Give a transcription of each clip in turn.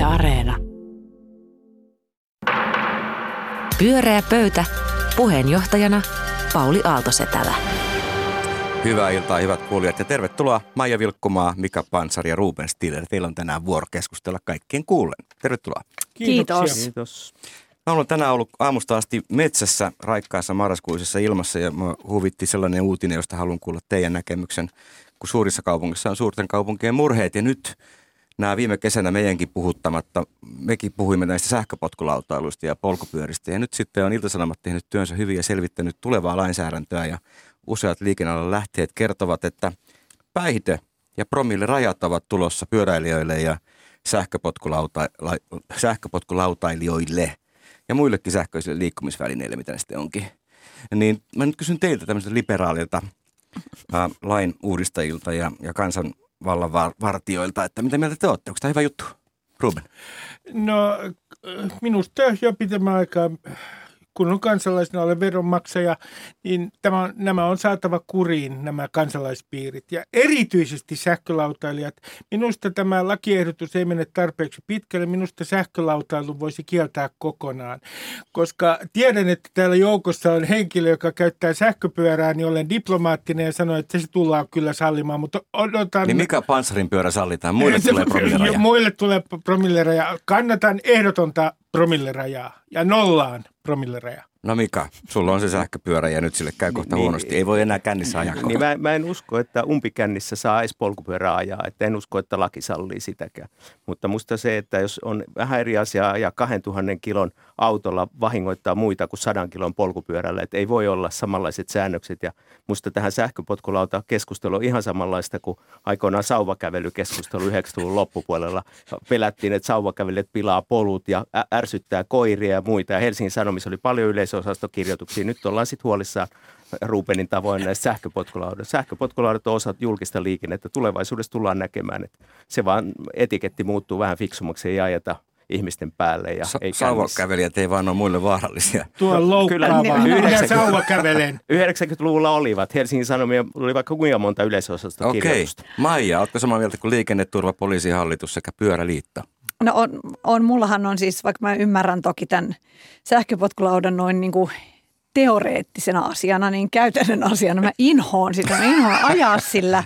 Yle Areena. Pyöreä pöytä. Puheenjohtajana Pauli Aaltosetälä. Hyvää iltaa, hyvät kuulijat, ja tervetuloa Maija Vilkkumaa, Mika Pansari ja Ruben Stiller. Teillä on tänään vuoro keskustella kaikkien kuulen. Tervetuloa. Kiitos. Kiitos. Mä olen tänään ollut aamusta asti metsässä raikkaassa marraskuisessa ilmassa ja mä huvitti sellainen uutinen, josta haluan kuulla teidän näkemyksen, kun suurissa kaupungissa on suurten kaupunkien murheet ja nyt nämä viime kesänä meidänkin puhuttamatta, mekin puhuimme näistä sähköpotkulautailuista ja polkupyöristä ja nyt sitten on Iltasanomat tehnyt työnsä hyvin ja selvittänyt tulevaa lainsäädäntöä ja useat liikennealan lähteet kertovat, että päihde ja promille rajat ovat tulossa pyöräilijöille ja sähköpotkulauta, la, sähköpotkulautailijoille ja muillekin sähköisille liikkumisvälineille, mitä ne sitten onkin. Niin mä nyt kysyn teiltä tämmöiseltä liberaalilta ää, lain uudistajilta ja, ja kansanvallan var, vartioilta, että mitä mieltä te olette? Onko tämä hyvä juttu? Ruben. No minusta jo pitemmän aikaa kun on kansalaisena ole veronmaksaja, niin tämä, nämä on saatava kuriin, nämä kansalaispiirit. Ja erityisesti sähkölautailijat. Minusta tämä lakiehdotus ei mene tarpeeksi pitkälle. Minusta sähkölautailu voisi kieltää kokonaan. Koska tiedän, että täällä joukossa on henkilö, joka käyttää sähköpyörää, niin olen diplomaattinen ja sanon, että se tullaan kyllä sallimaan. Mutta odotan... Niin mikä panssarin pyörä sallitaan? Muille tulee promilleraja. Muille tulee promilleraja. Kannatan ehdotonta promillerajaa ja nollaan promilleraja. No Mika, sulla on se sähköpyörä ja nyt sille käy kohta niin, huonosti. Ei voi enää kännissä ajaa. Niin mä, mä en usko, että umpikännissä saa edes polkupyörää ajaa. Että en usko, että laki sallii sitäkään. Mutta musta se, että jos on vähän eri asiaa ja 2000 kilon autolla vahingoittaa muita kuin 100 kilon polkupyörällä, että ei voi olla samanlaiset säännökset. Ja musta tähän sähköpotkulauta keskustelu on ihan samanlaista kuin aikoinaan sauvakävelykeskustelu 90-luvun loppupuolella. Pelättiin, että sauvakävelijät pilaa polut ja ärsyttää koiria ja muita. Ja Helsingin Sanomissa oli paljon yleisöosastokirjoituksia. Nyt ollaan sitten huolissaan Rubenin tavoin näistä sähköpotkulaudat. Sähköpotkulaudat on osa julkista liikennettä. Tulevaisuudessa tullaan näkemään, että se vaan etiketti muuttuu vähän fiksummaksi, ei ajeta ihmisten päälle. Ja Sa- ei sauvakävelijät ei vaan ole muille vaarallisia. Tuo on loukkaavaa. Minä sauva kävelen. 90-luvulla olivat. Helsingin Sanomia oli vaikka kuinka monta yleisosasta Okei. kirjoitusta. Maija, oletko samaa mieltä kuin liikenneturva, poliisihallitus sekä pyöräliitto? No on, on, mullahan on siis, vaikka mä ymmärrän toki tämän sähköpotkulaudan noin niin kuin teoreettisena asiana, niin käytännön asiana mä inhoon sitä. Mä inhoon ajaa sillä.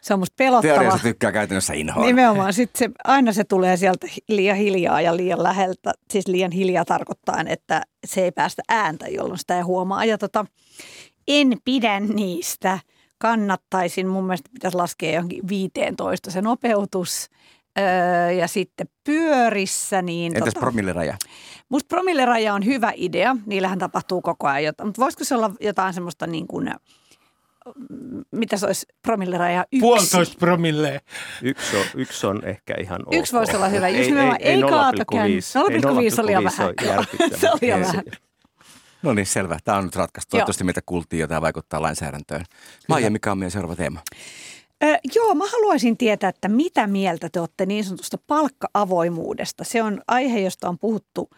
Se on musta pelottava. Teoriassa tykkää käytännössä inhoa. Nimenomaan. Sitten se, aina se tulee sieltä liian hiljaa ja liian läheltä. Siis liian hiljaa tarkoittaa, että se ei päästä ääntä, jolloin sitä ei huomaa. Ja tota, en pidä niistä. Kannattaisin, mun mielestä pitäisi laskea johonkin 15 se nopeutus. Öö, ja sitten pyörissä, niin... Entäs promilleraja? Musta promilleraja on hyvä idea. Niillähän tapahtuu koko ajan jotain. Mutta voisiko se olla jotain semmoista niin kuin, mitä se olisi promilleraja? Yksi. Puolitoista promille. Yksi on, yksi on ehkä ihan ok. Yksi voisi olla hyvä. Just nimenomaan, ei, ei, kaatokään. 0,5 on liian vähän. Se on liian vähän. No niin, selvä. Tämä on nyt ratkaistu. Toivottavasti meitä kuultiin ja tämä vaikuttaa lainsäädäntöön. Maija, mikä on meidän seuraava teema? Joo, mä haluaisin tietää, että mitä mieltä te olette niin sanotusta palkka-avoimuudesta. Se on aihe, josta on puhuttu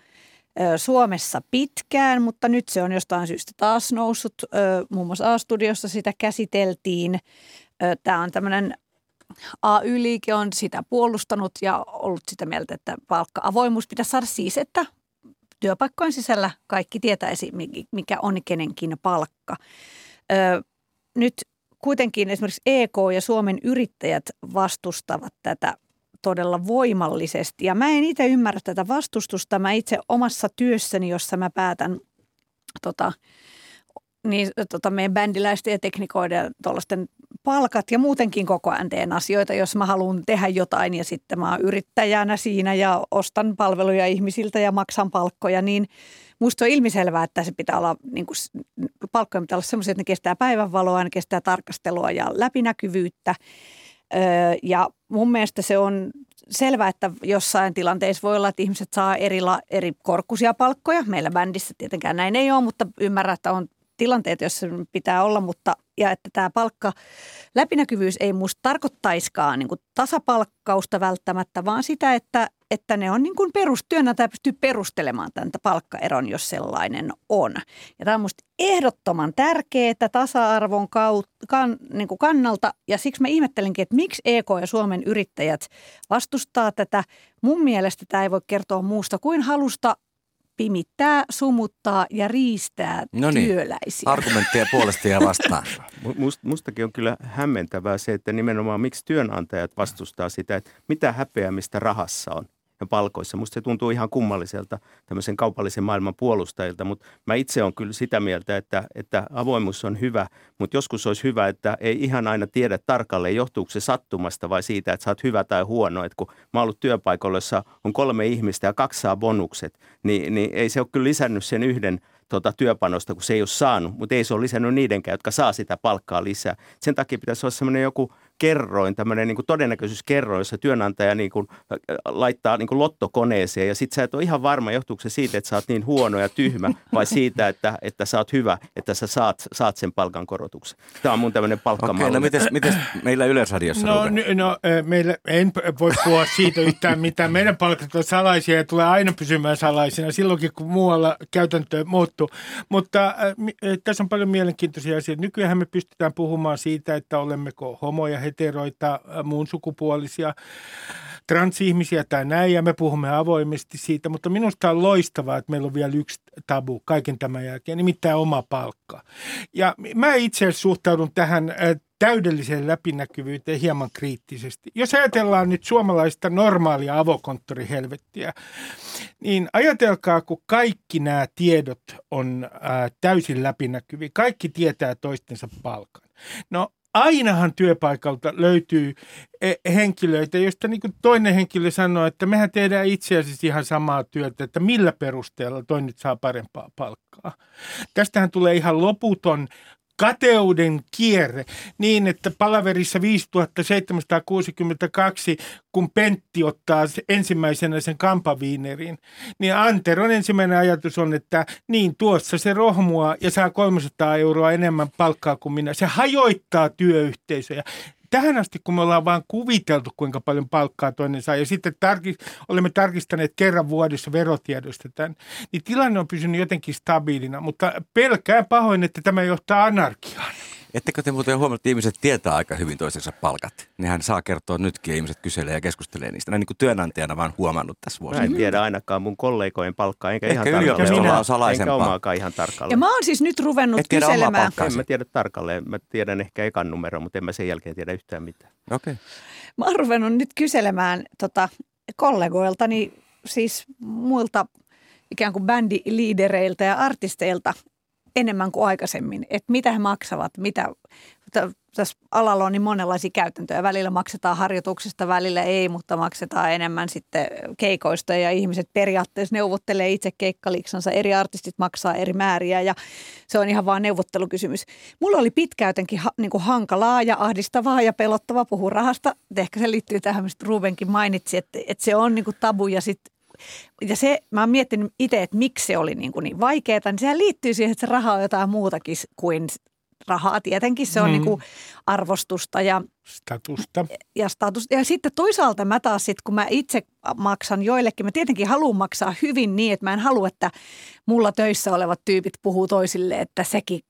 Suomessa pitkään, mutta nyt se on jostain syystä taas noussut. Ö, muun muassa A-studiossa sitä käsiteltiin. Tämä on tämmöinen AY-liike on sitä puolustanut ja ollut sitä mieltä, että palkka-avoimuus pitäisi saada siis, että työpaikkojen sisällä kaikki tietäisi, mikä on kenenkin palkka. Nyt kuitenkin esimerkiksi EK ja Suomen yrittäjät vastustavat tätä todella voimallisesti. Ja mä en itse ymmärrä tätä vastustusta. Mä itse omassa työssäni, jossa mä päätän tota, niin, tota, meidän bändiläisten ja teknikoiden ja palkat ja muutenkin koko ajan teen asioita, jos mä haluan tehdä jotain ja sitten mä oon yrittäjänä siinä ja ostan palveluja ihmisiltä ja maksan palkkoja, niin musta on ilmiselvää, että se pitää olla, niin kuin, palkkojen pitää olla semmoisia, että ne kestää päivänvaloa, ne kestää tarkastelua ja läpinäkyvyyttä. Ja mun mielestä se on selvää, että jossain tilanteissa voi olla, että ihmiset saa eri, eri korkuisia palkkoja. Meillä bändissä tietenkään näin ei ole, mutta ymmärrän, että on tilanteita, joissa pitää olla, mutta ja että tämä palkka, läpinäkyvyys ei musta tarkoittaiskaan niin tasapalkkausta välttämättä, vaan sitä, että, että ne on niin kuin perustyönantaja pystyy perustelemaan tämän palkkaeron, jos sellainen on. Ja tämä on musta ehdottoman tärkeää tasa-arvon kaut, kan, niin kannalta, ja siksi mä ihmettelenkin, että miksi EK ja Suomen yrittäjät vastustaa tätä. Mun mielestä tämä ei voi kertoa muusta kuin halusta pimittää, sumuttaa ja riistää no niin, työläisiä. argumentteja puolesta ja vastaan. Must, mustakin on kyllä hämmentävää se, että nimenomaan miksi työnantajat vastustaa sitä, että mitä häpeämistä rahassa on ja palkoissa. Musta se tuntuu ihan kummalliselta tämmöisen kaupallisen maailman puolustajilta, mutta mä itse on kyllä sitä mieltä, että, että avoimuus on hyvä, mutta joskus olisi hyvä, että ei ihan aina tiedä tarkalleen, johtuuko se sattumasta vai siitä, että sä oot hyvä tai huono. Et kun mä oon ollut työpaikalla, jossa on kolme ihmistä ja kaksi saa bonukset, niin, niin ei se ole kyllä lisännyt sen yhden tuota työpanosta, kun se ei ole saanut, mutta ei se ole lisännyt niidenkään, jotka saa sitä palkkaa lisää. Sen takia pitäisi olla semmoinen joku – kerroin, tämmöinen niin todennäköisyyskerroin, jossa työnantaja niin kuin, laittaa niin kuin lottokoneeseen ja sitten sä et ole ihan varma, johtuuko se siitä, että sä oot niin huono ja tyhmä vai siitä, että, että sä oot hyvä, että sä saat, saat sen palkankorotuksen. Tämä on mun tämmöinen palkkamalli. Okei, no mites, mites meillä Yleisradiossa? No, n- no meillä, en voi puhua siitä yhtään mitään. Meidän palkat on salaisia ja tulee aina pysymään salaisina silloinkin, kun muualla käytäntö muuttuu. Mutta äh, tässä on paljon mielenkiintoisia asioita. Nykyään me pystytään puhumaan siitä, että olemmeko homoja, heteroita, muun sukupuolisia, transihmisiä tai näin, ja me puhumme avoimesti siitä, mutta minusta on loistavaa, että meillä on vielä yksi tabu kaiken tämän jälkeen, nimittäin oma palkka. Ja mä itse suhtaudun tähän täydelliseen läpinäkyvyyteen hieman kriittisesti. Jos ajatellaan nyt suomalaista normaalia avokonttorihelvettiä, niin ajatelkaa, kun kaikki nämä tiedot on ää, täysin läpinäkyviä, kaikki tietää toistensa palkan. No ainahan työpaikalta löytyy e, henkilöitä, joista niin toinen henkilö sanoo, että mehän tehdään itse asiassa ihan samaa työtä, että millä perusteella toinen saa parempaa palkkaa. Tästähän tulee ihan loputon kateuden kierre niin, että palaverissa 5762, kun Pentti ottaa ensimmäisenä sen kampaviinerin, niin Anteron ensimmäinen ajatus on, että niin tuossa se rohmua ja saa 300 euroa enemmän palkkaa kuin minä. Se hajoittaa työyhteisöjä tähän asti, kun me ollaan vain kuviteltu, kuinka paljon palkkaa toinen saa, ja sitten tarki, olemme tarkistaneet kerran vuodessa verotiedosta tämän, niin tilanne on pysynyt jotenkin stabiilina, mutta pelkään pahoin, että tämä johtaa anarkiaan. Ettekö te muuten huomannut, että ihmiset tietää aika hyvin toisensa palkat? Nehän saa kertoa nytkin ja ihmiset kyselee ja keskustelee niistä. Näin niin kuin työnantajana vaan huomannut tässä vuosina. Mä en tiedä ainakaan mun kollegojen palkkaa, enkä Ehkä ihan tarkalleen. on salaisempaa. Enkä omaakaan ihan tarkalleen. Ja mä oon siis nyt ruvennut Et tiedä kyselemään. En mä tiedä tarkalleen. Mä tiedän ehkä ekan numero, mutta en mä sen jälkeen tiedä yhtään mitään. Okei. Okay. Mä oon ruvennut nyt kyselemään tota, kollegoiltani, siis muilta ikään kuin bändiliidereiltä ja artisteilta enemmän kuin aikaisemmin, että mitä he maksavat, mitä tässä alalla on niin monenlaisia käytäntöjä. Välillä maksetaan harjoituksista, välillä ei, mutta maksetaan enemmän sitten keikoista ja ihmiset periaatteessa neuvottelee itse keikkaliksansa. Eri artistit maksaa eri määriä ja se on ihan vaan neuvottelukysymys. Mulla oli pitkä jotenkin ha, niin kuin hankalaa ja ahdistavaa ja pelottavaa puhua rahasta. Ehkä se liittyy tähän, mistä Rubenkin mainitsi, että, että se on niin kuin tabu ja sitten ja se, mä oon miettinyt itse, että miksi se oli niin, kuin niin vaikeaa, niin sehän liittyy siihen, että se raha on jotain muutakin kuin rahaa. Tietenkin se on mm. niin kuin arvostusta ja statusta. Ja, status. ja sitten toisaalta mä taas sit, kun mä itse maksan joillekin, mä tietenkin haluan maksaa hyvin niin, että mä en halua, että mulla töissä olevat tyypit puhuu toisille, että sekin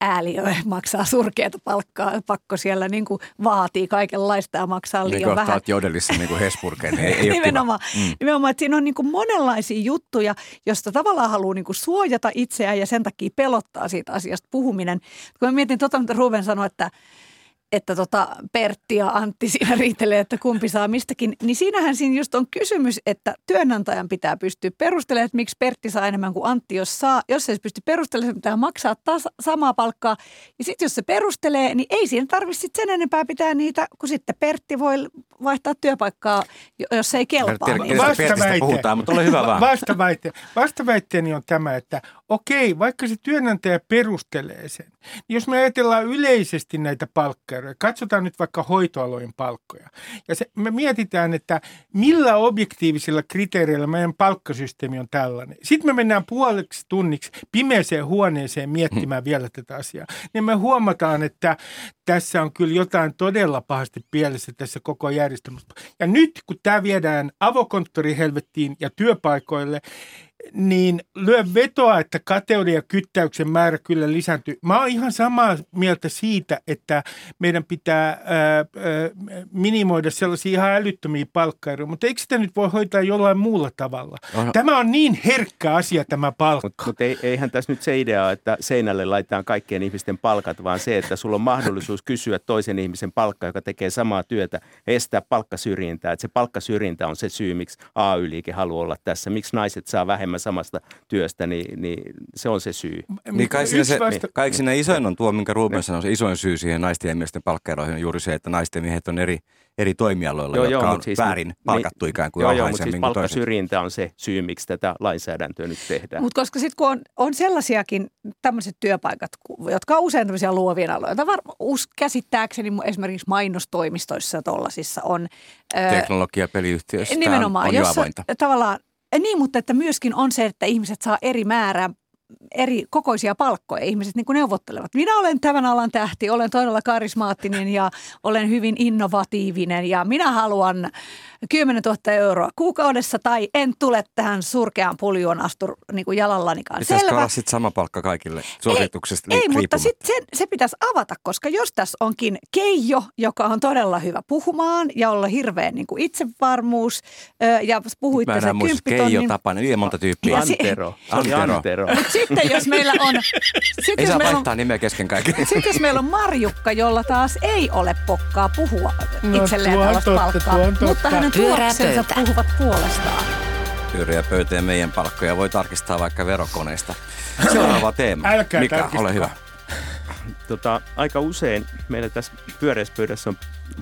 ääliö maksaa surkeata palkkaa, pakko siellä niin kuin vaatii kaikenlaista ja maksaa liian niin vähän. Niin jodelissa niin kuin Hesburgeen, ei, ei nimenomaan, mm. nimenomaan, että siinä on niin kuin monenlaisia juttuja, josta tavallaan haluaa niin kuin suojata itseään ja sen takia pelottaa siitä asiasta puhuminen. Kun mä mietin tuota, mitä Ruben sanoi, että että tota Pertti ja Antti siinä riitelee, että kumpi saa mistäkin. Niin siinähän siinä just on kysymys, että työnantajan pitää pystyä perustelemaan, että miksi Pertti saa enemmän kuin Antti, jos saa. Jos se pysty perustelemaan, pitää maksaa taas samaa palkkaa. Ja sitten jos se perustelee, niin ei siinä tarvitse sen enempää pitää niitä, kun sitten Pertti voi vaihtaa työpaikkaa, jos se ei kelpaa. Tiedä, Niin. Pertistä puhutaan, mutta ole hyvä vaan. Vastaväite, vastaväitteeni on tämä, että okei, vaikka se työnantaja perustelee sen, niin jos me ajatellaan yleisesti näitä palkkaeroja, katsotaan nyt vaikka hoitoalojen palkkoja, ja se, me mietitään, että millä objektiivisilla kriteereillä meidän palkkasysteemi on tällainen. Sitten me mennään puoleksi tunniksi pimeeseen huoneeseen miettimään vielä tätä asiaa. Niin me huomataan, että tässä on kyllä jotain todella pahasti pielessä tässä koko järjestelmässä. Ja nyt kun tämä viedään avokonttorihelvettiin ja työpaikoille, niin lyö vetoa, että kateuden ja kyttäyksen määrä kyllä lisääntyy. Mä oon ihan samaa mieltä siitä, että meidän pitää ää, ää, minimoida sellaisia ihan älyttömiä palkkaeroja, mutta eikö sitä nyt voi hoitaa jollain muulla tavalla? Onhan- Tämä on niin herkkä asia tämä palkka. Mutta mut ei, eihän tässä nyt se idea, että seinälle laitetaan kaikkien ihmisten palkat, vaan se, että sulla on mahdollisuus kysyä toisen ihmisen palkkaa, joka tekee samaa työtä, estää palkkasyrjintää. Että se palkkasyrjintä on se syy, miksi AY-liike haluaa olla tässä. Miksi naiset saa vähemmän samasta työstä, niin, niin se on se syy. Niin kai siinä, se, vasta- kai siinä isoin on tuo, minkä Ruben sanoi, se isoin syy siihen naisten ja miesten palkkaeroihin on juuri se, että naisten ja miehet on eri, eri toimialoilla, Joo, jotka joo, on siis- väärin niin- palkattu ikään kuin Joo, joo, mutta siis palkkasyrjintä on se syy, miksi tätä lainsäädäntöä nyt tehdään. Mutta koska sitten kun on, on sellaisiakin tämmöiset työpaikat, jotka on usein tämmöisiä luovia aloja, joita var, us, käsittääkseni esimerkiksi mainostoimistoissa ja tollasissa on. Teknologia- peliyhtiöissä Nimenomaan, on, on jo jossa avointa. tavallaan, niin, mutta että myöskin on se, että ihmiset saa eri määrää eri kokoisia palkkoja. Ihmiset niin kuin neuvottelevat. Minä olen tämän alan tähti, olen todella karismaattinen ja olen hyvin innovatiivinen ja minä haluan 10 000 euroa kuukaudessa tai en tule tähän surkeaan puljoon astu niin kuin jalallanikaan. Pitäisikö olla sitten sama palkka kaikille suosituksesta Ei, mutta riippumatta? sit se, se pitäisi avata, koska jos tässä onkin Keijo, joka on todella hyvä puhumaan ja olla hirveän niin kuin itsevarmuus ja puhuitte enää sen muista, Keijo kymppitonnin. Tapanen, niin monta tyyppiä. Antero. Antero. Antero. Sitten jos meillä on, sit Ei jos saa meillä on, vaihtaa nimeä kesken kaiken. sit jos meillä on Marjukka, jolla taas ei ole pokkaa puhua No, itselleen tällaista totta, palkkaa, tuo on totta. mutta hänen tuloksensa pöytä. puhuvat puolestaan. Pyöriä pöytä ja meidän palkkoja voi tarkistaa vaikka verokoneesta. Seuraava teema. Älkää Mika, tarkistakaa. ole hyvä. Tota, aika usein meillä tässä pyöreässä pöydässä on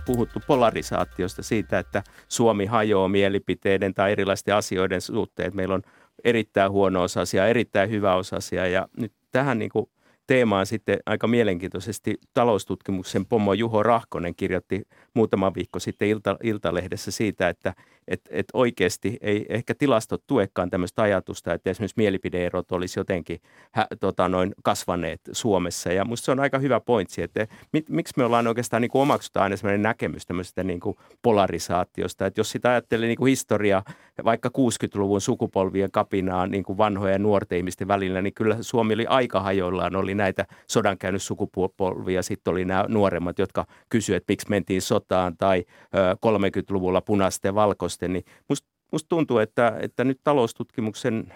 puhuttu polarisaatiosta siitä, että Suomi hajoaa mielipiteiden tai erilaisten asioiden suhteen. Meillä on erittäin huono-osaisia, erittäin hyväosaisia ja nyt tähän niin kuin teemaan sitten aika mielenkiintoisesti taloustutkimuksen pomo Juho Rahkonen kirjoitti muutama viikko sitten Ilta, Iltalehdessä siitä, että et, et oikeasti ei ehkä tilastot tuekaan tämmöistä ajatusta, että esimerkiksi mielipideerot olisi jotenkin hä, tota, noin kasvaneet Suomessa. Ja musta se on aika hyvä pointsi, että mit, miksi me ollaan oikeastaan niin kuin omaksutaan aina sellainen näkemys tämmöisestä niin kuin polarisaatiosta. Että jos sitä ajattelee niin kuin historia, vaikka 60-luvun sukupolvien kapinaa niin kuin vanhojen ja nuorten ihmisten välillä, niin kyllä Suomi oli aika hajoillaan. Oli näitä sodan käynyt sukupolvia, sitten oli nämä nuoremmat, jotka kysyivät, että miksi mentiin sotaan, tai ö, 30-luvulla punaisten ja valkoisten. Niin musta must tuntuu, että, että nyt taloustutkimuksen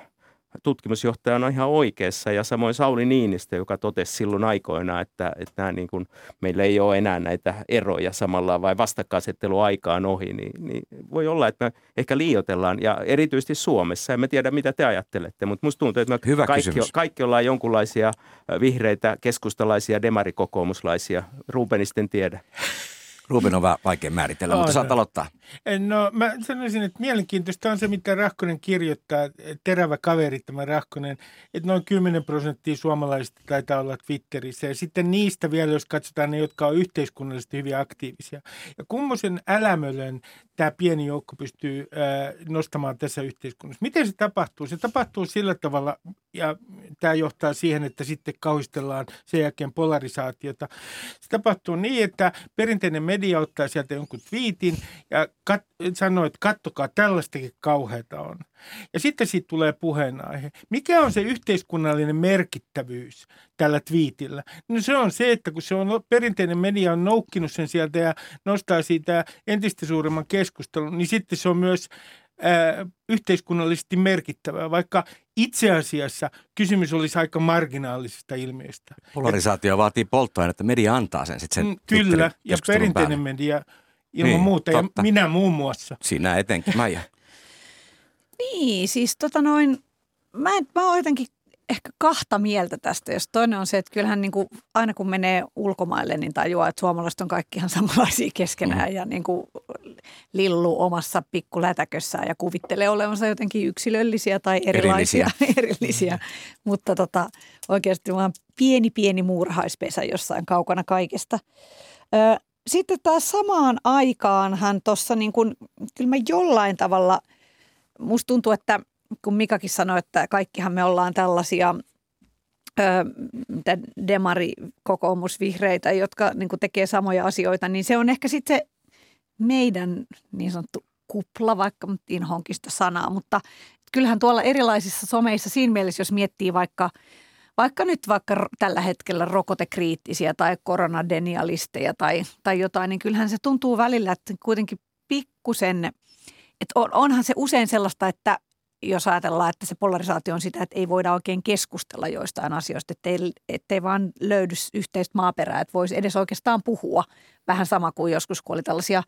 tutkimusjohtaja on ihan oikeassa ja samoin Sauli Niinistö, joka totesi silloin aikoina, että, että nämä niin kuin, meillä ei ole enää näitä eroja samalla vai vastakkainasettelu aikaan ohi, niin, niin voi olla, että me ehkä liioitellaan ja erityisesti Suomessa. En mä tiedä, mitä te ajattelette, mutta musta tuntuu, että me Hyvä kaikki, kysymys. kaikki ollaan jonkunlaisia vihreitä, keskustalaisia, demarikokoomuslaisia. Rubenisten tiedä. Ruben on vähän vaikea määritellä, mutta saat aloittaa. No mä sanoisin, että mielenkiintoista on se, mitä Rahkonen kirjoittaa, terävä kaveri tämä Rahkonen, että noin 10 prosenttia suomalaisista taitaa olla Twitterissä. Ja sitten niistä vielä, jos katsotaan ne, jotka on yhteiskunnallisesti hyvin aktiivisia. Ja kummoisen älämölön tämä pieni joukko pystyy ää, nostamaan tässä yhteiskunnassa. Miten se tapahtuu? Se tapahtuu sillä tavalla, ja tämä johtaa siihen, että sitten kauhistellaan sen jälkeen polarisaatiota. Se tapahtuu niin, että perinteinen media ottaa sieltä jonkun twiitin ja kat- sanoo, että kattokaa, tällaistakin kauheata on. Ja sitten siitä tulee puheenaihe. Mikä on se yhteiskunnallinen merkittävyys tällä twiitillä? No se on se, että kun se on perinteinen media on noukkinut sen sieltä ja nostaa siitä entistä suuremman keskustelun, niin sitten se on myös yhteiskunnallisesti merkittävää, vaikka itse asiassa kysymys olisi aika marginaalisesta ilmiöstä. Polarisaatio vaatii polttoainetta, media antaa sen sitten sen Mm, Kyllä, ja perinteinen päälle. media ilman Niin, muuta, totta. ja minä muun muassa. Sinä etenkin, Maija. Niin, siis tota noin, mä, en, mä oon jotenkin ehkä kahta mieltä tästä. Jos toinen on se, että kyllähän niin kuin, aina kun menee ulkomaille, niin tajuaa, että suomalaiset on kaikki ihan samanlaisia keskenään mm. ja niin kuin lillu omassa pikkulätäkössään ja kuvittelee olevansa jotenkin yksilöllisiä tai erilaisia, erillisiä. erillisiä. Mutta tota, oikeasti vaan pieni pieni muurahaispesä jossain kaukana kaikesta. Ö, sitten taas samaan aikaan hän tuossa niin kuin, kyllä mä jollain tavalla, musta tuntuu, että kun Mikakin sanoi, että kaikkihan me ollaan tällaisia ö, mitä demari, kokoomus, vihreitä, jotka niin tekee samoja asioita, niin se on ehkä sitten se meidän niin sanottu kupla, vaikka inhoonkin sitä sanaa, mutta kyllähän tuolla erilaisissa someissa siinä mielessä, jos miettii vaikka – vaikka nyt vaikka tällä hetkellä rokotekriittisiä tai koronadenialisteja tai, tai jotain, niin kyllähän se tuntuu välillä, että kuitenkin pikkusen, että on, onhan se usein sellaista, että jos ajatellaan, että se polarisaatio on sitä, että ei voida oikein keskustella joistain asioista, ettei, ettei vaan löydy yhteistä maaperää, että voisi edes oikeastaan puhua. Vähän sama kuin joskus, kun oli tällaisia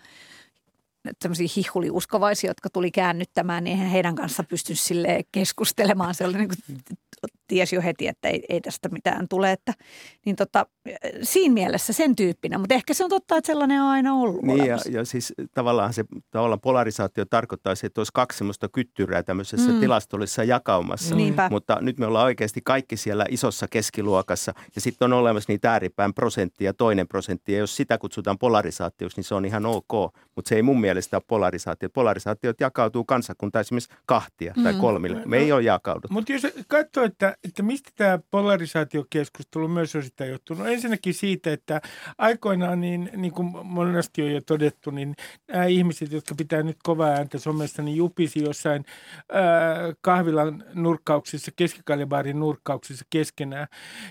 tämmöisiä hihuliuskovaisia, jotka tuli käännyttämään, niin eihän heidän kanssa pysty sille keskustelemaan. Se oli niin kuin tiesi jo heti, että ei, ei tästä mitään tule. Että, niin tota, siinä mielessä sen tyyppinen, mutta ehkä se on totta, että sellainen on aina ollut Niin ja, ja siis tavallaan se tavallaan polarisaatio tarkoittaa se, että olisi kaksi semmoista kyttyrää tämmöisessä mm. tilastollisessa jakaumassa. Niinpä. Mutta nyt me ollaan oikeasti kaikki siellä isossa keskiluokassa ja sitten on olemassa niitä ääripään prosenttia ja toinen prosentti. Ja jos sitä kutsutaan polarisaatioksi, niin se on ihan ok, mutta se ei mun mielestä ole polarisaatio. Polarisaatiot jakautuu kansakunta esimerkiksi kahtia tai mm. kolmille. Me ei ole jakaudu. Mutta jos katsoo, että, että mistä tämä polarisaatiokeskustelu myös on sitä johtunut. Ensinnäkin siitä, että aikoinaan, niin, niin kuin monesti on jo todettu, niin nämä ihmiset, jotka pitää nyt kovaa ääntä somessa, niin jupisi jossain ää, kahvilan nurkkauksissa, keskikalibaarin nurkkauksissa keskenään.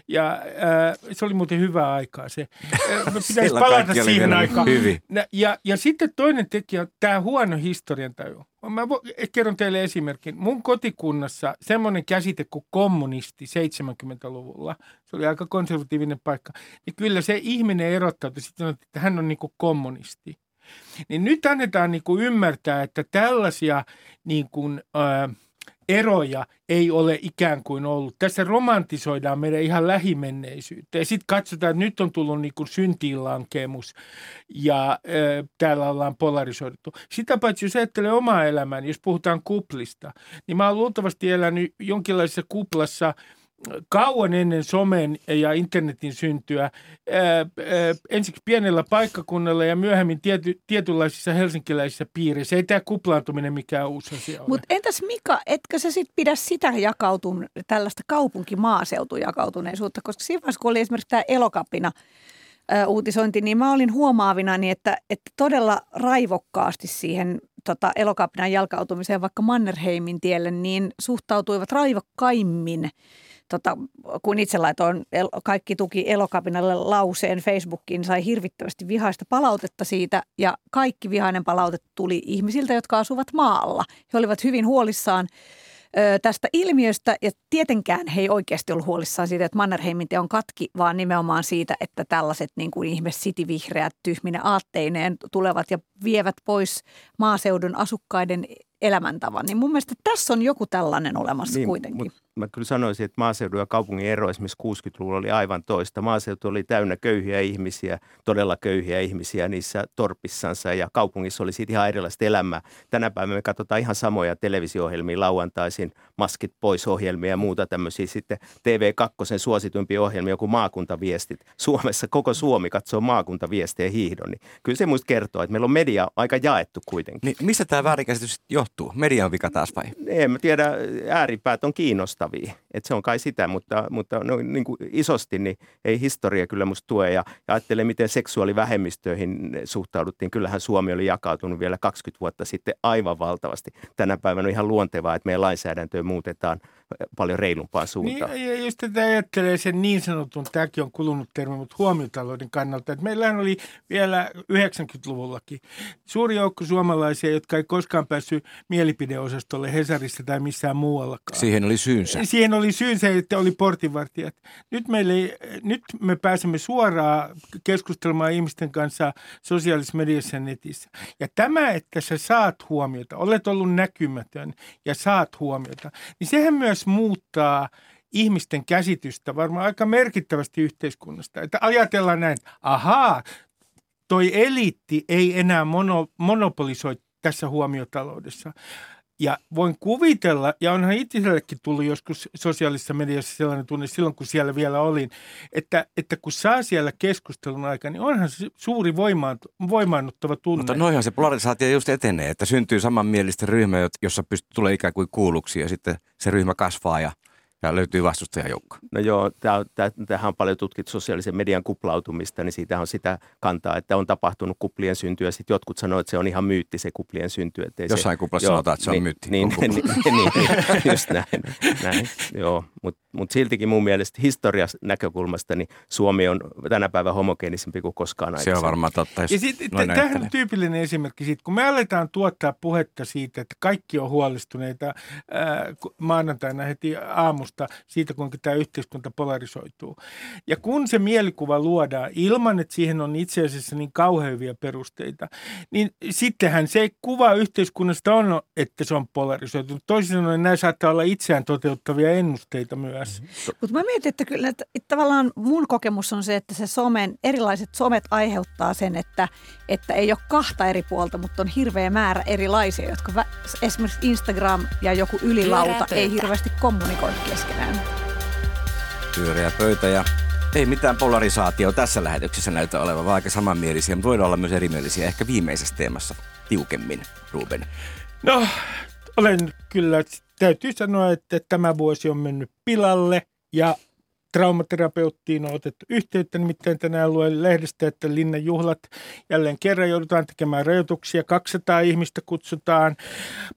Ja ää, se oli muuten hyvä aikaa se. Pitäisi palata siihen aikaan. Hyvin. Ja, ja sitten toinen tekijä on tämä huono historiantaju. Mä vo, kerron teille esimerkin. Mun kotikunnassa semmoinen käsite kuin kommunisti 70-luvulla, se oli aika konservatiivinen paikka, niin kyllä se ihminen erottautui sitten, että hän on niin kuin kommunisti. Niin nyt annetaan niin kuin ymmärtää, että tällaisia niin kuin, äh, eroja ei ole ikään kuin ollut. Tässä romantisoidaan meidän ihan lähimenneisyyttä ja sitten katsotaan, että nyt on tullut niin kuin syntiinlankemus ja äh, täällä ollaan polarisoiduttu. Sitä paitsi jos ajattelee omaa elämääni, jos puhutaan kuplista, niin mä oon luultavasti elänyt jonkinlaisessa kuplassa – kauan ennen somen ja internetin syntyä, ensiksi pienellä paikkakunnalla ja myöhemmin tiety, tietynlaisissa helsinkiläisissä piirissä. Ei tämä kuplaantuminen mikään uusi asia ole. Mutta entäs Mika, etkö sä sitten pidä sitä jakautun, tällaista kaupunki-maaseutujakautuneisuutta, koska siinä vaiheessa, kun oli esimerkiksi tämä elokapina, uutisointi, niin mä olin huomaavina, niin että, että todella raivokkaasti siihen tota, elokapinan jalkautumiseen vaikka Mannerheimin tielle, niin suhtautuivat raivokkaimmin tota, kun itse laitoin el, kaikki tuki elokapinalle lauseen Facebookiin, sai hirvittävästi vihaista palautetta siitä ja kaikki vihainen palaute tuli ihmisiltä, jotka asuvat maalla. He olivat hyvin huolissaan ö, tästä ilmiöstä ja tietenkään he ei oikeasti ollut huolissaan siitä, että Mannerheimin on katki, vaan nimenomaan siitä, että tällaiset niin kuin ihme vihreät tyhmine aatteineen tulevat ja vievät pois maaseudun asukkaiden elämäntavan. Niin mun mielestä tässä on joku tällainen olemassa niin, kuitenkin. Mut mä kyllä sanoisin, että maaseudun ja kaupungin ero esimerkiksi 60-luvulla oli aivan toista. Maaseutu oli täynnä köyhiä ihmisiä, todella köyhiä ihmisiä niissä torpissansa ja kaupungissa oli siitä ihan erilaista elämää. Tänä päivänä me katsotaan ihan samoja televisio-ohjelmia lauantaisin, maskit pois ohjelmia ja muuta tämmöisiä. Sitten TV2 suosituimpia ohjelmia kuin maakuntaviestit. Suomessa koko Suomi katsoo maakuntaviestejä hiihdon. Niin kyllä se muista kertoo, että meillä on media aika jaettu kuitenkin. Niin mistä tämä väärinkäsitys johtuu? Median vika taas vai? En mä tiedä, ääripäät on kiinnostavia kiinnostavia. Et se on kai sitä, mutta, mutta no, niin kuin isosti niin ei historia kyllä musta tue. Ja, ja ajattelen, miten seksuaalivähemmistöihin suhtauduttiin. Kyllähän Suomi oli jakautunut vielä 20 vuotta sitten aivan valtavasti. Tänä päivänä on ihan luontevaa, että meidän lainsäädäntöä muutetaan paljon reilumpaan suuntaan. Niin, ja just tätä ajattelee sen niin sanotun, tämäkin on kulunut termi, mutta huomiotalouden kannalta, että meillähän oli vielä 90-luvullakin suuri joukko suomalaisia, jotka ei koskaan päässyt mielipideosastolle Hesarissa tai missään muuallakaan. Siihen oli syynsä. Siihen oli syynsä, että oli portinvartijat. Nyt, meille, nyt me pääsemme suoraan keskustelemaan ihmisten kanssa sosiaalisessa mediassa ja netissä. Ja tämä, että sä saat huomiota, olet ollut näkymätön ja saat huomiota, niin sehän myös muuttaa ihmisten käsitystä varmaan aika merkittävästi yhteiskunnasta. Että ajatellaan näin, ahaa, toi eliitti ei enää mono, monopolisoi tässä huomiotaloudessa. Ja voin kuvitella, ja onhan itsellekin tullut joskus sosiaalisessa mediassa sellainen tunne silloin, kun siellä vielä olin, että, että kun saa siellä keskustelun aikana, niin onhan se suuri voimaannuttava tunne. Mutta noihan se polarisaatio just etenee, että syntyy samanmielistä ryhmä, jossa pystyy tulee ikään kuin kuulluksi ja sitten se ryhmä kasvaa ja ja löytyy vastustajajoukko. No joo, tämähän on paljon tutkittu sosiaalisen median kuplautumista, niin siitä on sitä kantaa, että on tapahtunut kuplien syntyä. Sitten jotkut sanoo, että se on ihan myytti se kuplien synty. Että Jossain se, kuplassa joo, sanotaan, että se on niin, myytti. Niin, niin, niin, niin, just näin. näin joo, mutta mut siltikin mun mielestä historian näkökulmasta niin Suomi on tänä päivänä homogeenisempi kuin koskaan aikaisemmin. Se on varmaan totta. Ja sitten tämähän on tyypillinen esimerkki siitä, kun me aletaan tuottaa puhetta siitä, että kaikki on huolestuneita ää, maanantaina heti aamusta siitä, kuinka tämä yhteiskunta polarisoituu. Ja kun se mielikuva luodaan ilman, että siihen on itse asiassa niin kauheavia perusteita, niin sittenhän se kuva yhteiskunnasta on, että se on polarisoitunut. Toisin sanoen nämä saattaa olla itseään toteuttavia ennusteita myös. Mm-hmm. Mutta mä mietin, että kyllä että tavallaan mun kokemus on se, että se somen, erilaiset somet aiheuttaa sen, että, että ei ole kahta eri puolta, mutta on hirveä määrä erilaisia, jotka esimerkiksi Instagram ja joku ylilauta ei hirveästi kommunikoi keskenään. Pyöreä pöytä ja ei mitään polarisaatio tässä lähetyksessä näytä olevan, vaan aika samanmielisiä, mutta voidaan olla myös erimielisiä ehkä viimeisessä teemassa tiukemmin, Ruben. No, olen kyllä, täytyy sanoa, että tämä vuosi on mennyt pilalle ja traumaterapeuttiin on otettu yhteyttä, nimittäin tänään luen lehdestä, että Linnan juhlat jälleen kerran joudutaan tekemään rajoituksia. 200 ihmistä kutsutaan.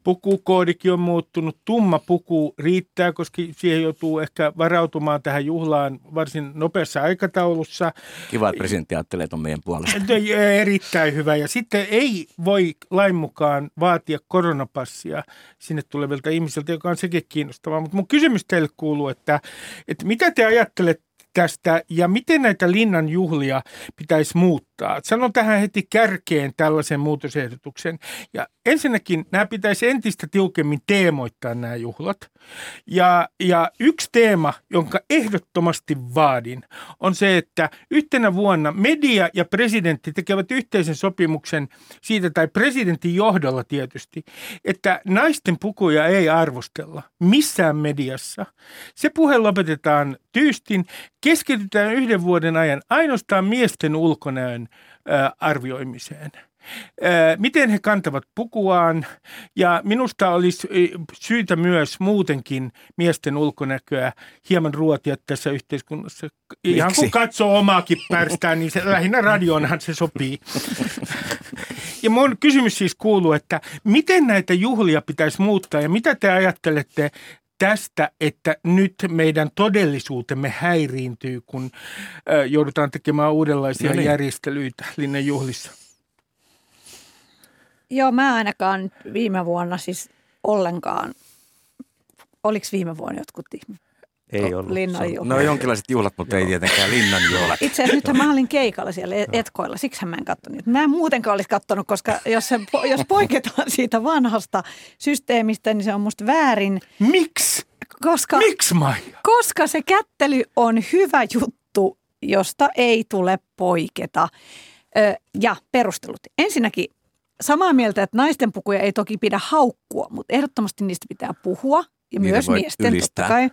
Pukukoodikin on muuttunut. Tumma puku riittää, koska siihen joutuu ehkä varautumaan tähän juhlaan varsin nopeassa aikataulussa. Kiva, että presidentti ajattelee on meidän puolesta. Erittäin hyvä. Ja sitten ei voi lain mukaan vaatia koronapassia sinne tulevilta ihmisiltä, joka on sekin kiinnostavaa. Mutta mun kysymys teille kuuluu, että, että mitä te ajattelette, ajattelet tästä ja miten näitä linnan juhlia pitäisi muuttaa? Sanon tähän heti kärkeen tällaisen muutosehdotuksen. Ja ensinnäkin nämä pitäisi entistä tiukemmin teemoittaa nämä juhlat. Ja, ja yksi teema, jonka ehdottomasti vaadin, on se, että yhtenä vuonna media ja presidentti tekevät yhteisen sopimuksen siitä, tai presidentin johdolla tietysti, että naisten pukuja ei arvostella missään mediassa. Se puhe lopetetaan tyystin, keskitytään yhden vuoden ajan ainoastaan miesten ulkonäön arvioimiseen – miten he kantavat pukuaan. Ja minusta olisi syytä myös muutenkin miesten ulkonäköä hieman ruotia tässä yhteiskunnassa. Ihan kun katsoo omaakin pärstään, niin se, lähinnä radioonhan se sopii. Ja mun kysymys siis kuuluu, että miten näitä juhlia pitäisi muuttaa ja mitä te ajattelette tästä, että nyt meidän todellisuutemme häiriintyy, kun joudutaan tekemään uudenlaisia no niin. järjestelyitä linnanjuhlissa? Joo, mä ainakaan viime vuonna siis ollenkaan. Oliko viime vuonna jotkut ei ollut. Linnanjuhlat. No jonkinlaiset juhlat, mutta ei tietenkään linnanjuhlat. Itse asiassa nyt mä olin keikalla siellä Etkoilla, siksi mä en katsonut. Mä en muutenkaan olisi katsonut, koska jos, se, jos poiketaan siitä vanhasta systeemistä, niin se on musta väärin. Miksi? Koska, Miksi Maija? Koska se kättely on hyvä juttu, josta ei tule poiketa. Ö, ja perustelut. Ensinnäkin samaa mieltä, että naisten pukuja ei toki pidä haukkua, mutta ehdottomasti niistä pitää puhua. Ja Niitä myös miesten ylistää. totta kai.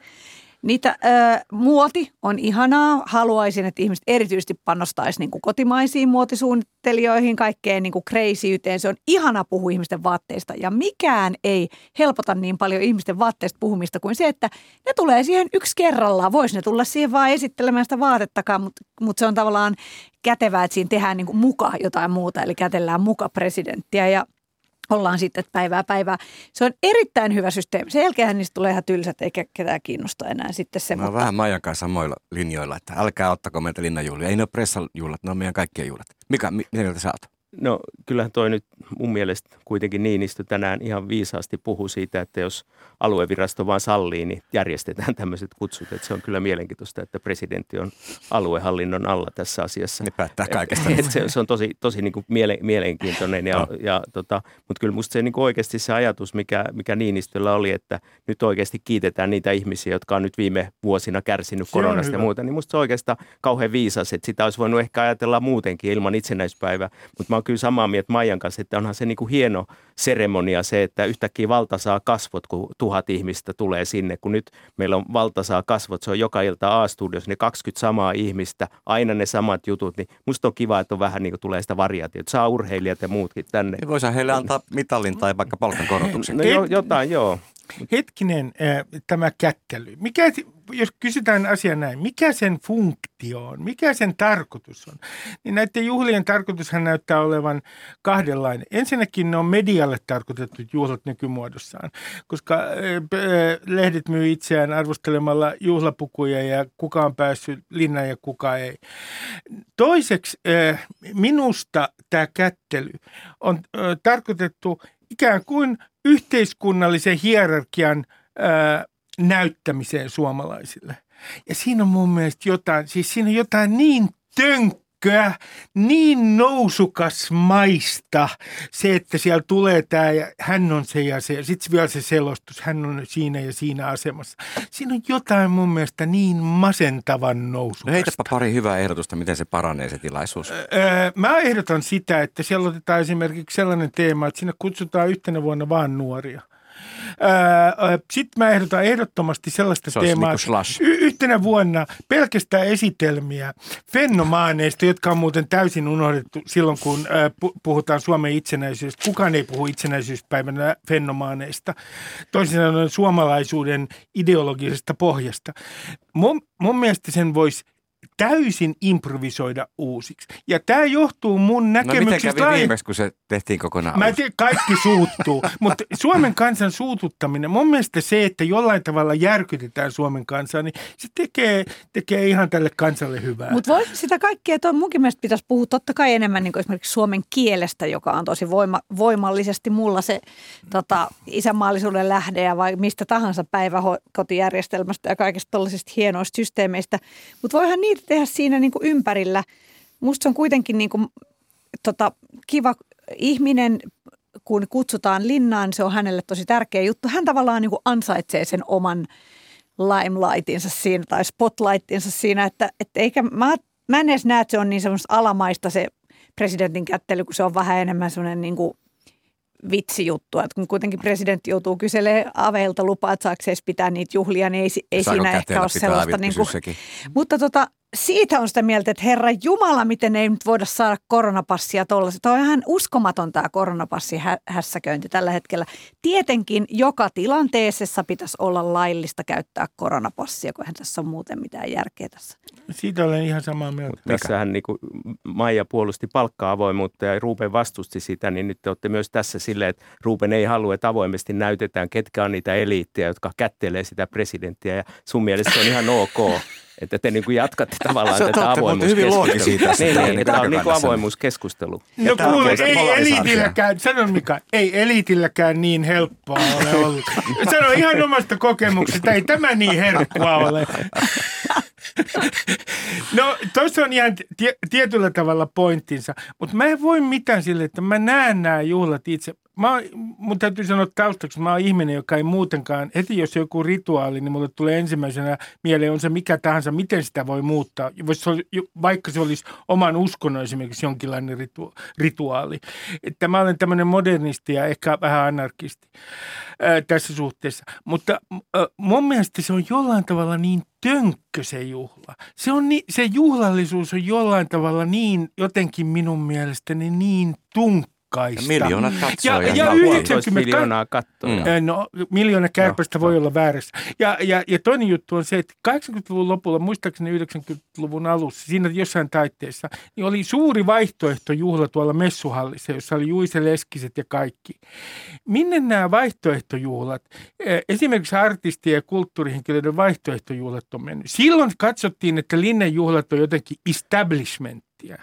Niitä äh, muoti on ihanaa. Haluaisin, että ihmiset erityisesti panostaisi niin kuin kotimaisiin muotisuunnittelijoihin, kaikkeen niin kuin crazyuteen. Se on ihana puhua ihmisten vaatteista ja mikään ei helpota niin paljon ihmisten vaatteista puhumista kuin se, että ne tulee siihen yksi kerrallaan. Voisi ne tulla siihen vaan esittelemään sitä vaatettakaan, mutta, mutta se on tavallaan kätevää, että siinä tehdään niin kuin muka jotain muuta, eli kätellään muka presidenttiä ja ollaan sitten päivää päivää. Se on erittäin hyvä systeemi. Sen jälkeen niistä tulee ihan tylsät eikä ketään kiinnosta enää sitten se. Mä mutta... vähän Maijan kanssa samoilla linjoilla, että älkää ottako meiltä linnanjuhlia. Ei ne ole pressajuhlat, ne on meidän kaikkien juhlat. Mikä, mitä mieltä sä oot? No kyllähän toi nyt mun mielestä kuitenkin Niinistö tänään ihan viisaasti puhuu siitä, että jos aluevirasto vaan sallii, niin järjestetään tämmöiset kutsut. Että se on kyllä mielenkiintoista, että presidentti on aluehallinnon alla tässä asiassa. Ne päättää kaikesta. Et, et se, se on tosi, tosi niin kuin miele, mielenkiintoinen. Ja, no. ja, tota, mutta kyllä musta se niin kuin oikeasti se ajatus, mikä, mikä Niinistöllä oli, että nyt oikeasti kiitetään niitä ihmisiä, jotka on nyt viime vuosina kärsinyt se koronasta ja muuta, niin musta se on oikeastaan kauhean viisas, että sitä olisi voinut ehkä ajatella muutenkin ilman itsenäispäivää. Mutta mä oon kyllä samaa mieltä Maijan kanssa, että onhan se niin kuin hieno seremonia se, että yhtäkkiä valta saa kasvot, kun tuhat ihmistä tulee sinne. Kun nyt meillä on valta saa kasvot, se on joka ilta A-studiossa, ne 20 samaa ihmistä, aina ne samat jutut, niin musta on kiva, että on vähän niin kuin tulee sitä variaatiota. Saa urheilijat ja muutkin tänne. Niin voisi heille antaa mitallin tai vaikka palkankorotuksen. No jo, jotain, joo. Hetkinen, äh, tämä kättely. Mikä, jos kysytään asia näin, mikä sen funktio on, mikä sen tarkoitus on, niin näiden juhlien tarkoitushan näyttää olevan kahdenlainen. Ensinnäkin ne on medialle tarkoitetut juhlat nykymuodossaan, koska äh, lehdet myy itseään arvostelemalla juhlapukuja ja kuka on päässyt linnaan ja kuka ei. Toiseksi äh, minusta tämä kättely on tarkoitettu ikään kuin yhteiskunnallisen hierarkian näyttämiseen suomalaisille. Ja siinä on mun mielestä jotain, siis siinä on jotain niin tönkköä, niin nousukas maista se, että siellä tulee tämä ja hän on se ja se. Sitten vielä se selostus, hän on siinä ja siinä asemassa. Siinä on jotain mun mielestä niin masentavan nousukasta. No heitäpä pari hyvää ehdotusta, miten se paranee se tilaisuus. Öö, mä ehdotan sitä, että siellä otetaan esimerkiksi sellainen teema, että sinne kutsutaan yhtenä vuonna vaan nuoria – sitten mä ehdotan ehdottomasti sellaista se teemaa, niin y- yhtenä vuonna pelkästään esitelmiä fenomaaneista, jotka on muuten täysin unohdettu silloin, kun puhutaan Suomen itsenäisyydestä. Kukaan ei puhu itsenäisyyspäivänä fenomaaneista. Toisin sanoen suomalaisuuden ideologisesta pohjasta. Mun, mun mielestä sen voisi täysin improvisoida uusiksi. Ja tämä johtuu mun näkemyksistä. No miten kävi viimeksi, kun se tehtiin kokonaan Mä tiedän, kaikki suuttuu, mutta Suomen kansan suututtaminen, mun mielestä se, että jollain tavalla järkytetään Suomen kansaa, niin se tekee, tekee ihan tälle kansalle hyvää. Mutta voi sitä kaikkea, että munkin mielestä pitäisi puhua totta kai enemmän niin esimerkiksi suomen kielestä, joka on tosi voima, voimallisesti mulla se tota, isänmaallisuuden lähde ja vai mistä tahansa päiväkotijärjestelmästä ja kaikista tällaisista hienoista systeemeistä. Mutta voihan niitä tehdä siinä niin kuin ympärillä. Musta se on kuitenkin niin kuin, tota, kiva ihminen, kun kutsutaan linnaan, se on hänelle tosi tärkeä juttu. Hän tavallaan niin kuin ansaitsee sen oman limelightinsa siinä tai spotlightinsa siinä, että, että eikä, mä, mä en edes näe, että se on niin semmoista alamaista se presidentin kättely, kun se on vähän enemmän semmoinen niin kuin vitsijuttu, että kun kuitenkin presidentti joutuu kyselemään aveilta lupaa, että saako pitää niitä juhlia, niin ei, ei siinä ehkä ole sellaista. Niin kuin, mutta tota, siitä on sitä mieltä, että herra Jumala, miten ei nyt voida saada koronapassia tuollaista. Tämä on ihan uskomaton tämä koronapassi hässäköinti tällä hetkellä. Tietenkin joka tilanteessa pitäisi olla laillista käyttää koronapassia, kun eihän tässä ole muuten mitään järkeä tässä. Siitä olen ihan samaa mieltä. Tässähän niin kuin Maija puolusti palkka-avoimuutta ja Ruben vastusti sitä, niin nyt te olette myös tässä silleen, että Ruben ei halua, että avoimesti näytetään, ketkä on niitä eliittejä, jotka kättelee sitä presidenttiä ja sun mielestä se on ihan ok. Että te niin kuin jatkatte tavallaan se tätä avoimuuskeskustelua. Hyvin siitä. Niin, niin, niin, tämä on niin kuin avoimuuskeskustelu. No kuule, ei eliitilläkään, sanon Mika, ei eliitilläkään niin helppoa ole ollut. Sano ihan omasta kokemuksesta, ei tämä niin helppoa ole. No, tuossa on ihan tie, tietyllä tavalla pointtinsa, mutta mä en voi mitään sille, että mä näen nämä juhlat itse mä, mun täytyy sanoa taustaksi, mä oon ihminen, joka ei muutenkaan, heti jos joku rituaali, niin mulle tulee ensimmäisenä mieleen on se mikä tahansa, miten sitä voi muuttaa. Vaikka se olisi oman uskonnon esimerkiksi jonkinlainen ritu, rituaali. Että mä olen tämmöinen modernisti ja ehkä vähän anarkisti tässä suhteessa. Mutta mun mielestä se on jollain tavalla niin tönkkö se juhla. Se, on ni, se juhlallisuus on jollain tavalla niin jotenkin minun mielestäni niin tunkka Ja miljoonat katsoo. Ja, ja, ja 90 miljoonaa katsoa. Mm. No, miljoona kärpästä voi olla väärässä. Ja, ja, ja toinen juttu on se, että 80-luvun lopulla, muistaakseni 90-luvun alussa, siinä jossain taitteessa, niin oli suuri vaihtoehtojuhla tuolla messuhallissa, jossa oli Juise Leskiset ja kaikki. Minne nämä vaihtoehtojuhlat, esimerkiksi artistien ja kulttuurihenkilöiden vaihtoehtojuhlat on mennyt? Silloin katsottiin, että linnejuhlat on jotenkin establishmenttia.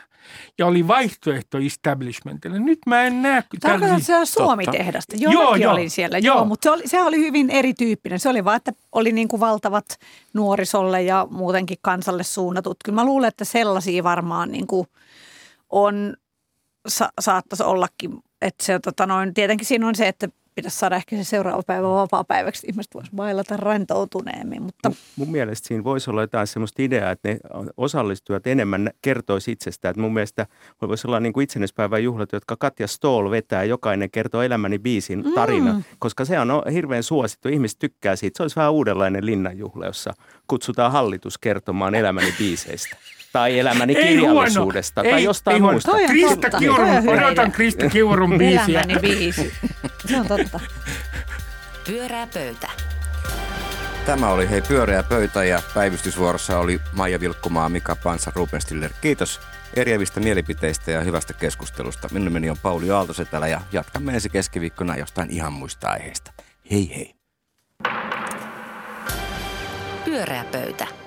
Ja oli vaihtoehto establishmentille. Nyt mä en näe... Tarkoitan siellä Suomi-tehdasta. Joo, joo, joo olin siellä. Joo, joo mutta se oli, se oli hyvin erityyppinen. Se oli vaan, että oli niin kuin valtavat nuorisolle ja muutenkin kansalle suunnatut. Kyllä mä luulen, että sellaisia varmaan niin kuin on, sa- saattaisi ollakin. Että se, tota noin, tietenkin siinä on se, että pitäisi saada ehkä se seuraava päivä vapaa-päiväksi, ihmiset voisi bailata rentoutuneemmin. Mutta... Mun, mun mielestä siinä voisi olla jotain sellaista ideaa, että ne osallistujat enemmän kertoisi itsestään. Että mun mielestä voisi olla niin kuin itsenäispäivän juhlat, jotka Katja Stoll vetää, jokainen kertoo elämäni biisin tarina, mm. koska se on hirveän suosittu. Ihmiset tykkää siitä. Se olisi vähän uudenlainen linnanjuhla, jossa kutsutaan hallitus kertomaan elämäni biiseistä tai elämäni ei kirjallisuudesta huono. tai ei, jostain ei muusta. Krista Kiurun, odotan Krista Kiurun biisiä. Elämäni biisi. Se on totta. Pyörää pöytä. Tämä oli Hei Pyöreä pöytä ja päivystysvuorossa oli Maija Vilkkumaa, Mika Pansa, Ruben Stiller. Kiitos eriävistä mielipiteistä ja hyvästä keskustelusta. Minun nimeni on Pauli Aaltosetälä ja jatkamme ensi keskiviikkona jostain ihan muista aiheista. Hei hei. Pyöreä pöytä.